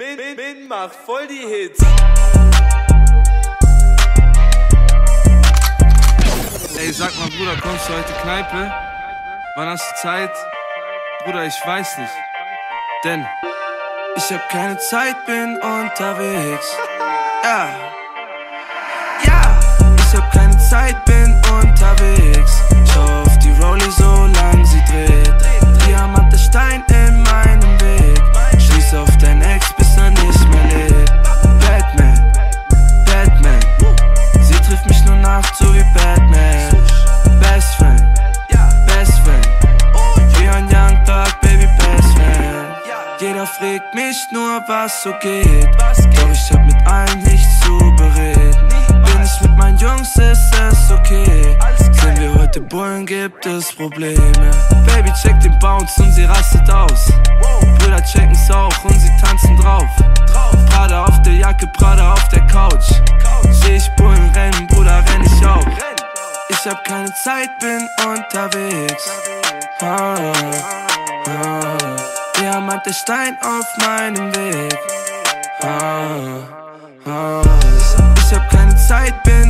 Bin, bin, bin macht voll die Hits. Ey, sag mal, Bruder, kommst du heute Kneipe? Wann hast du Zeit? Bruder, ich weiß nicht. Denn ich hab keine Zeit, bin unterwegs. Ja. Ja, ich hab keine Zeit, bin Jeder fragt mich nur, was so geht. Doch ich hab mit allen nichts zu bereden. Bin ich mit meinen Jungs, ist es okay. Sind wir heute Bullen, gibt es Probleme. Baby, check den Bounce und sie rastet aus. Brüder checken's auch und sie tanzen drauf. Prada auf der Jacke, Prada auf der Couch. Seh ich Bullen rennen, Bruder, renn ich auch. Ich hab keine Zeit, bin unterwegs. Ah. Diamante Stein auf meinem Weg. Ah, ah. Ich hab keine Zeit, bin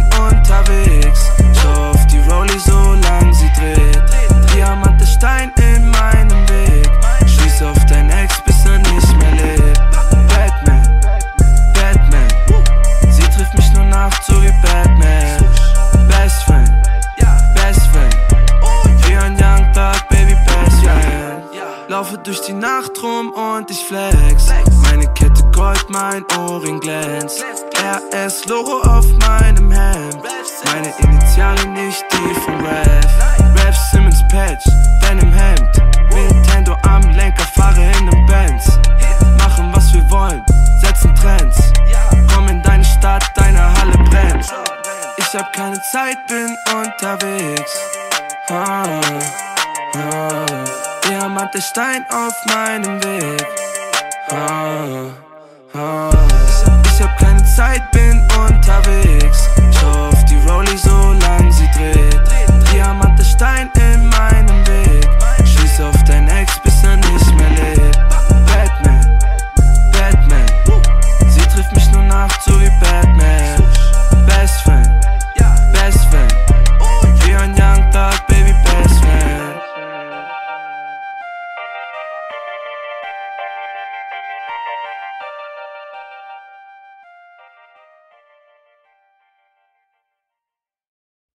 durch die Nacht rum und ich flex. Meine Kette Gold, mein Ohrring glänzt. RS Logo auf meinem Hemd. Meine Initiale nicht die vom Rap. Rap Simmons Patch, deinem Hemd. Nintendo am Lenker, fahre in nem Benz. Machen was wir wollen, setzen Trends. Komm in deine Stadt, deine Halle brennt. Ich hab keine Zeit, bin unterwegs. Ah, ah. Diamante Stein auf meinem Weg. Ah, ah. Ich hab keine Zeit, bin unterwegs.